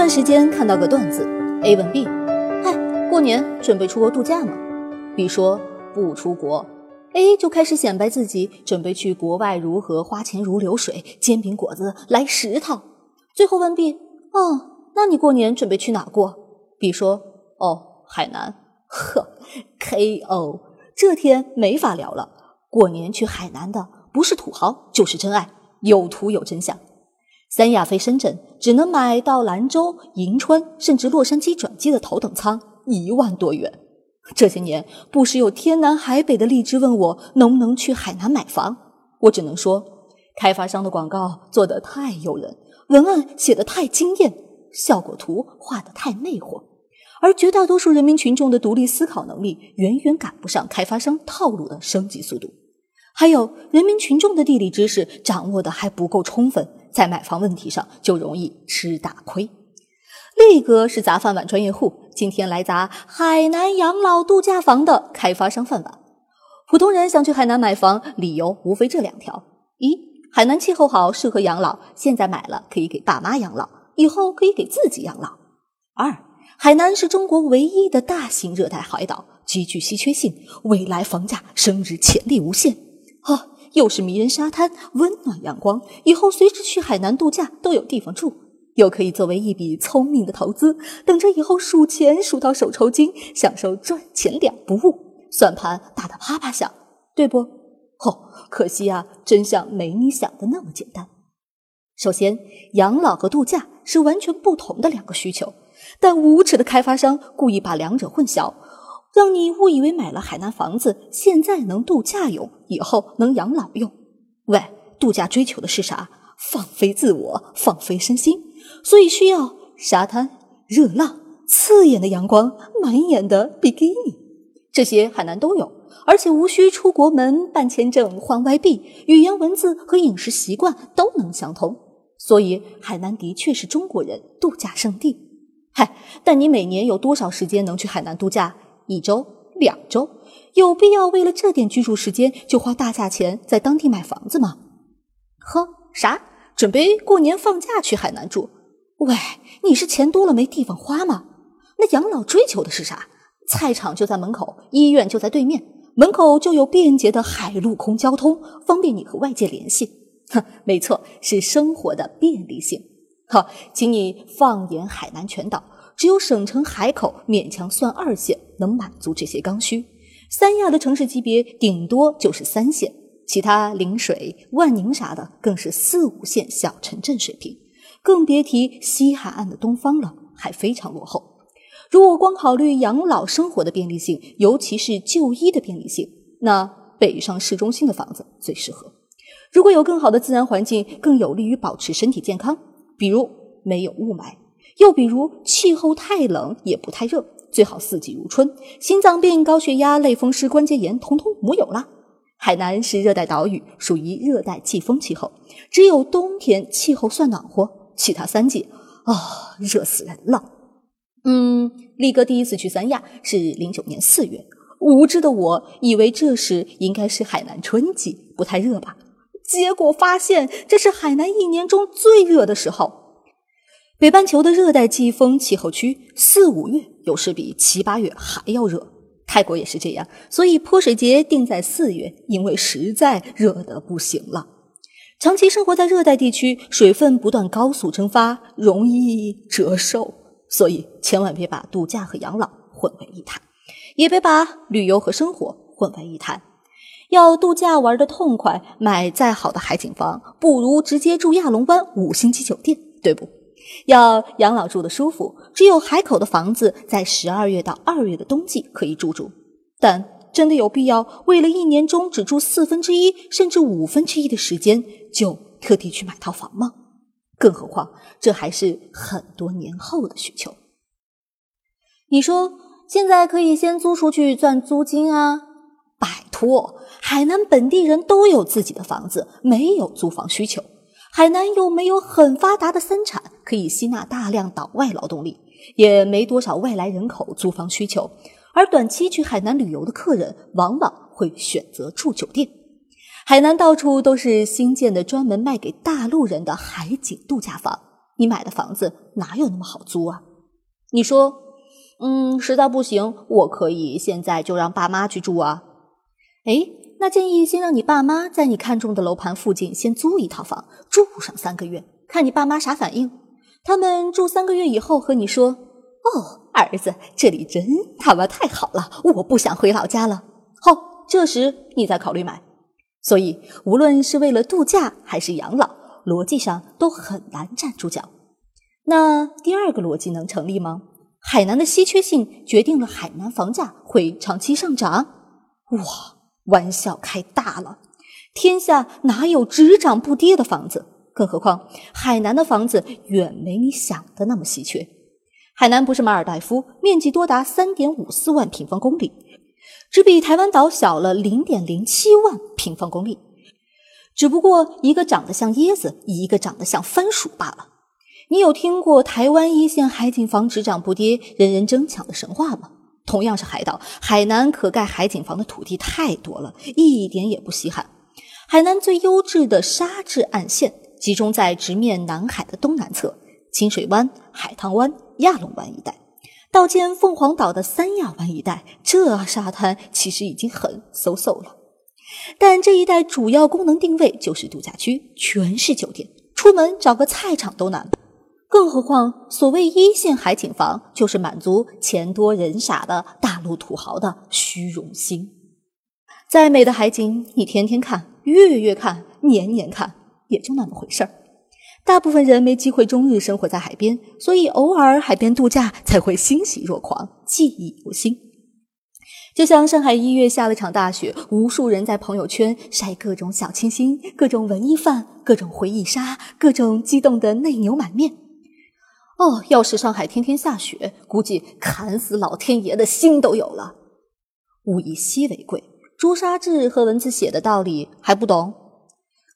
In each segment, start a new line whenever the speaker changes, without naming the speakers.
段时间看到个段子，A 问 B：“ 嗨，过年准备出国度假吗？”B 说：“不出国。”A 就开始显摆自己准备去国外如何花钱如流水，煎饼果子来十套。最后问 B：“ 哦，那你过年准备去哪过？”B 说：“哦，海南。”呵，K.O. 这天没法聊了。过年去海南的不是土豪就是真爱，有图有真相。三亚飞深圳只能买到兰州、银川甚至洛杉矶转机的头等舱，一万多元。这些年不时有天南海北的荔枝问我能不能去海南买房，我只能说，开发商的广告做得太诱人，文案写得太惊艳，效果图画得太魅惑，而绝大多数人民群众的独立思考能力远远赶不上开发商套路的升级速度，还有人民群众的地理知识掌握的还不够充分。在买房问题上就容易吃大亏。力哥是砸饭碗专业户，今天来砸海南养老度假房的开发商饭碗。普通人想去海南买房，理由无非这两条：一，海南气候好，适合养老，现在买了可以给爸妈养老，以后可以给自己养老；二，海南是中国唯一的大型热带海岛，极具稀缺性，未来房价升值潜力无限。啊！又是迷人沙滩、温暖阳光，以后随时去海南度假都有地方住，又可以作为一笔聪明的投资，等着以后数钱数到手抽筋，享受赚钱两不误，算盘打得啪啪响，对不？哦，可惜啊，真相没你想的那么简单。首先，养老和度假是完全不同的两个需求，但无耻的开发商故意把两者混淆。让你误以为买了海南房子，现在能度假用，以后能养老用。喂，度假追求的是啥？放飞自我，放飞身心，所以需要沙滩、热浪、刺眼的阳光、满眼的比基尼，这些海南都有，而且无需出国门、办签证、换外币，语言、文字和饮食习惯都能相通。所以，海南的确是中国人度假胜地。嗨，但你每年有多少时间能去海南度假？一周、两周，有必要为了这点居住时间就花大价钱在当地买房子吗？呵，啥？准备过年放假去海南住？喂，你是钱多了没地方花吗？那养老追求的是啥？菜场就在门口，医院就在对面，门口就有便捷的海陆空交通，方便你和外界联系。哼，没错，是生活的便利性。好，请你放眼海南全岛。只有省城海口勉强算二线，能满足这些刚需。三亚的城市级别顶多就是三线，其他陵水、万宁啥的更是四五线小城镇水平，更别提西海岸的东方了，还非常落后。如果光考虑养老生活的便利性，尤其是就医的便利性，那北上市中心的房子最适合。如果有更好的自然环境，更有利于保持身体健康，比如没有雾霾。又比如气候太冷也不太热，最好四季如春，心脏病、高血压、类风湿关节炎统统没有了。海南是热带岛屿，属于热带季风气候，只有冬天气候算暖和，其他三季啊热死人了。嗯，力哥第一次去三亚是零九年四月，无知的我以为这时应该是海南春季，不太热吧？结果发现这是海南一年中最热的时候。北半球的热带季风气候区，四五月有时比七八月还要热。泰国也是这样，所以泼水节定在四月，因为实在热得不行了。长期生活在热带地区，水分不断高速蒸发，容易折寿，所以千万别把度假和养老混为一谈，也别把旅游和生活混为一谈。要度假玩的痛快，买再好的海景房，不如直接住亚龙湾五星级酒店，对不？要养老住的舒服，只有海口的房子在十二月到二月的冬季可以住住。但真的有必要为了一年中只住四分之一甚至五分之一的时间，就特地去买套房吗？更何况这还是很多年后的需求。你说现在可以先租出去赚租金啊？拜托，海南本地人都有自己的房子，没有租房需求。海南又没有很发达的三产，可以吸纳大量岛外劳动力，也没多少外来人口租房需求。而短期去海南旅游的客人，往往会选择住酒店。海南到处都是新建的专门卖给大陆人的海景度假房，你买的房子哪有那么好租啊？你说，嗯，实在不行，我可以现在就让爸妈去住啊。哎，那建议先让你爸妈在你看中的楼盘附近先租一套房，住上三个月，看你爸妈啥反应。他们住三个月以后和你说：“哦，儿子，这里真他妈太好了，我不想回老家了。”好，这时你再考虑买。所以，无论是为了度假还是养老。逻辑上都很难站住脚。那第二个逻辑能成立吗？海南的稀缺性决定了海南房价会长期上涨？哇，玩笑开大了！天下哪有只涨不跌的房子？更何况海南的房子远没你想的那么稀缺。海南不是马尔代夫，面积多达三点五四万平方公里，只比台湾岛小了零点零七万平方公里。只不过一个长得像椰子，一个长得像番薯罢了。你有听过台湾一线海景房只涨不跌、人人争抢的神话吗？同样是海岛，海南可盖海景房的土地太多了，一点也不稀罕。海南最优质的沙质岸线集中在直面南海的东南侧，清水湾、海棠湾、亚龙湾一带，到建凤凰岛的三亚湾一带，这沙滩其实已经很 so so 了。但这一带主要功能定位就是度假区，全是酒店，出门找个菜场都难。更何况，所谓一线海景房，就是满足钱多人傻的大陆土豪的虚荣心。再美的海景，你天天看、月月看、年年看，也就那么回事儿。大部分人没机会终日生活在海边，所以偶尔海边度假才会欣喜若狂、记忆犹新。就像上海一月下了场大雪，无数人在朋友圈晒各种小清新、各种文艺范、各种回忆杀、各种激动的内牛满面。哦，要是上海天天下雪，估计砍死老天爷的心都有了。物以稀为贵，朱砂痣和文字写的道理还不懂？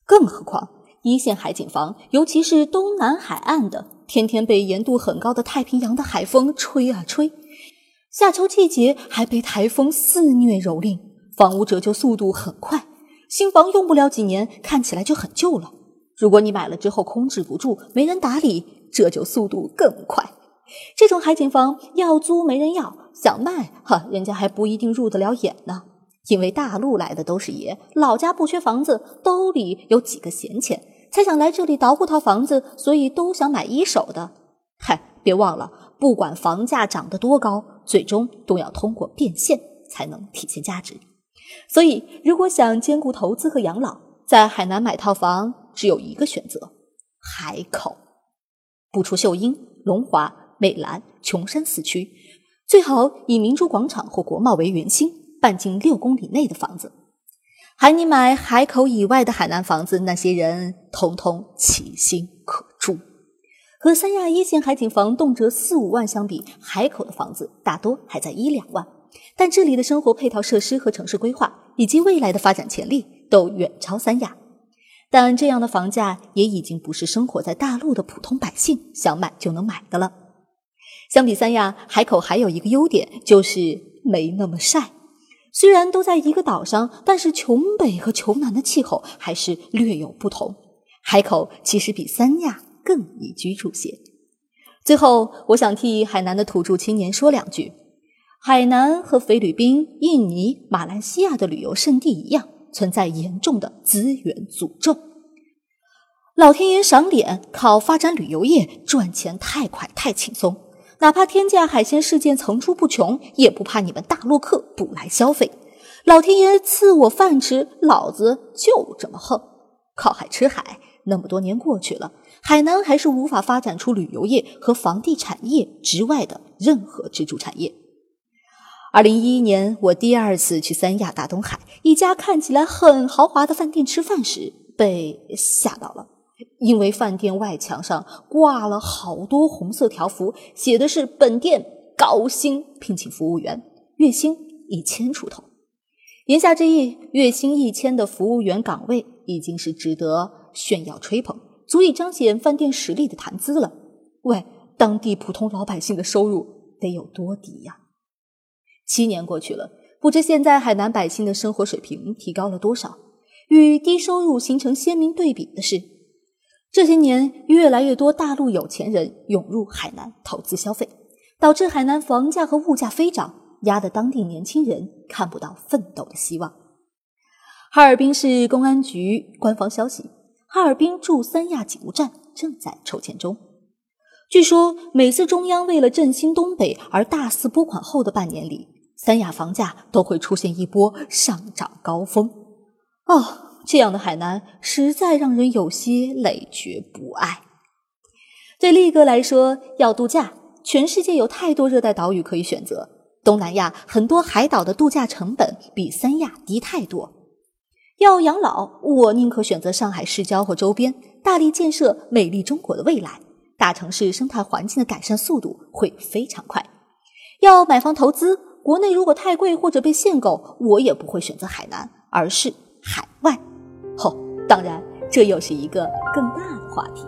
更何况一线海景房，尤其是东南海岸的，天天被盐度很高的太平洋的海风吹啊吹。夏秋季节还被台风肆虐蹂躏，房屋折旧速度很快，新房用不了几年，看起来就很旧了。如果你买了之后空置不住，没人打理，折旧速度更快。这种海景房要租没人要，想卖哈，人家还不一定入得了眼呢。因为大陆来的都是爷，老家不缺房子，兜里有几个闲钱，才想来这里捣鼓套房子，所以都想买一手的。嗨，别忘了。不管房价涨得多高，最终都要通过变现才能体现价值。所以，如果想兼顾投资和养老，在海南买套房只有一个选择：海口。不出秀英、龙华、美兰、琼山四区，最好以明珠广场或国贸为圆心，半径六公里内的房子。喊你买海口以外的海南房子，那些人通通其心可诛。和三亚一线海景房动辄四五万相比，海口的房子大多还在一两万。但这里的生活配套设施和城市规划，以及未来的发展潜力都远超三亚。但这样的房价也已经不是生活在大陆的普通百姓想买就能买的了。相比三亚，海口还有一个优点，就是没那么晒。虽然都在一个岛上，但是琼北和琼南的气候还是略有不同。海口其实比三亚。更宜居住些。最后，我想替海南的土著青年说两句：海南和菲律宾、印尼、马来西亚的旅游胜地一样，存在严重的资源诅咒。老天爷赏脸，靠发展旅游业赚钱太快太轻松，哪怕天价海鲜事件层出不穷，也不怕你们大陆客不来消费。老天爷赐我饭吃，老子就这么横，靠海吃海。那么多年过去了。海南还是无法发展出旅游业和房地产业之外的任何支柱产业。二零一一年，我第二次去三亚大东海一家看起来很豪华的饭店吃饭时，被吓到了，因为饭店外墙上挂了好多红色条幅，写的是“本店高薪聘请服务员，月薪一千出头”。言下之意，月薪一千的服务员岗位已经是值得炫耀吹捧。足以彰显饭店实力的谈资了。喂，当地普通老百姓的收入得有多低呀？七年过去了，不知现在海南百姓的生活水平提高了多少？与低收入形成鲜明对比的是，这些年，越来越多大陆有钱人涌入海南投资消费，导致海南房价和物价飞涨，压得当地年轻人看不到奋斗的希望。哈尔滨市公安局官方消息：哈尔滨驻三亚警务站正在筹钱中。据说，每次中央为了振兴东北而大肆拨款后的半年里，三亚房价都会出现一波上涨高峰。哦。这样的海南实在让人有些累觉不爱。对力哥来说，要度假，全世界有太多热带岛屿可以选择。东南亚很多海岛的度假成本比三亚低太多。要养老，我宁可选择上海市郊和周边，大力建设美丽中国的未来。大城市生态环境的改善速度会非常快。要买房投资，国内如果太贵或者被限购，我也不会选择海南，而是海外。当然，这又是一个更大的话题。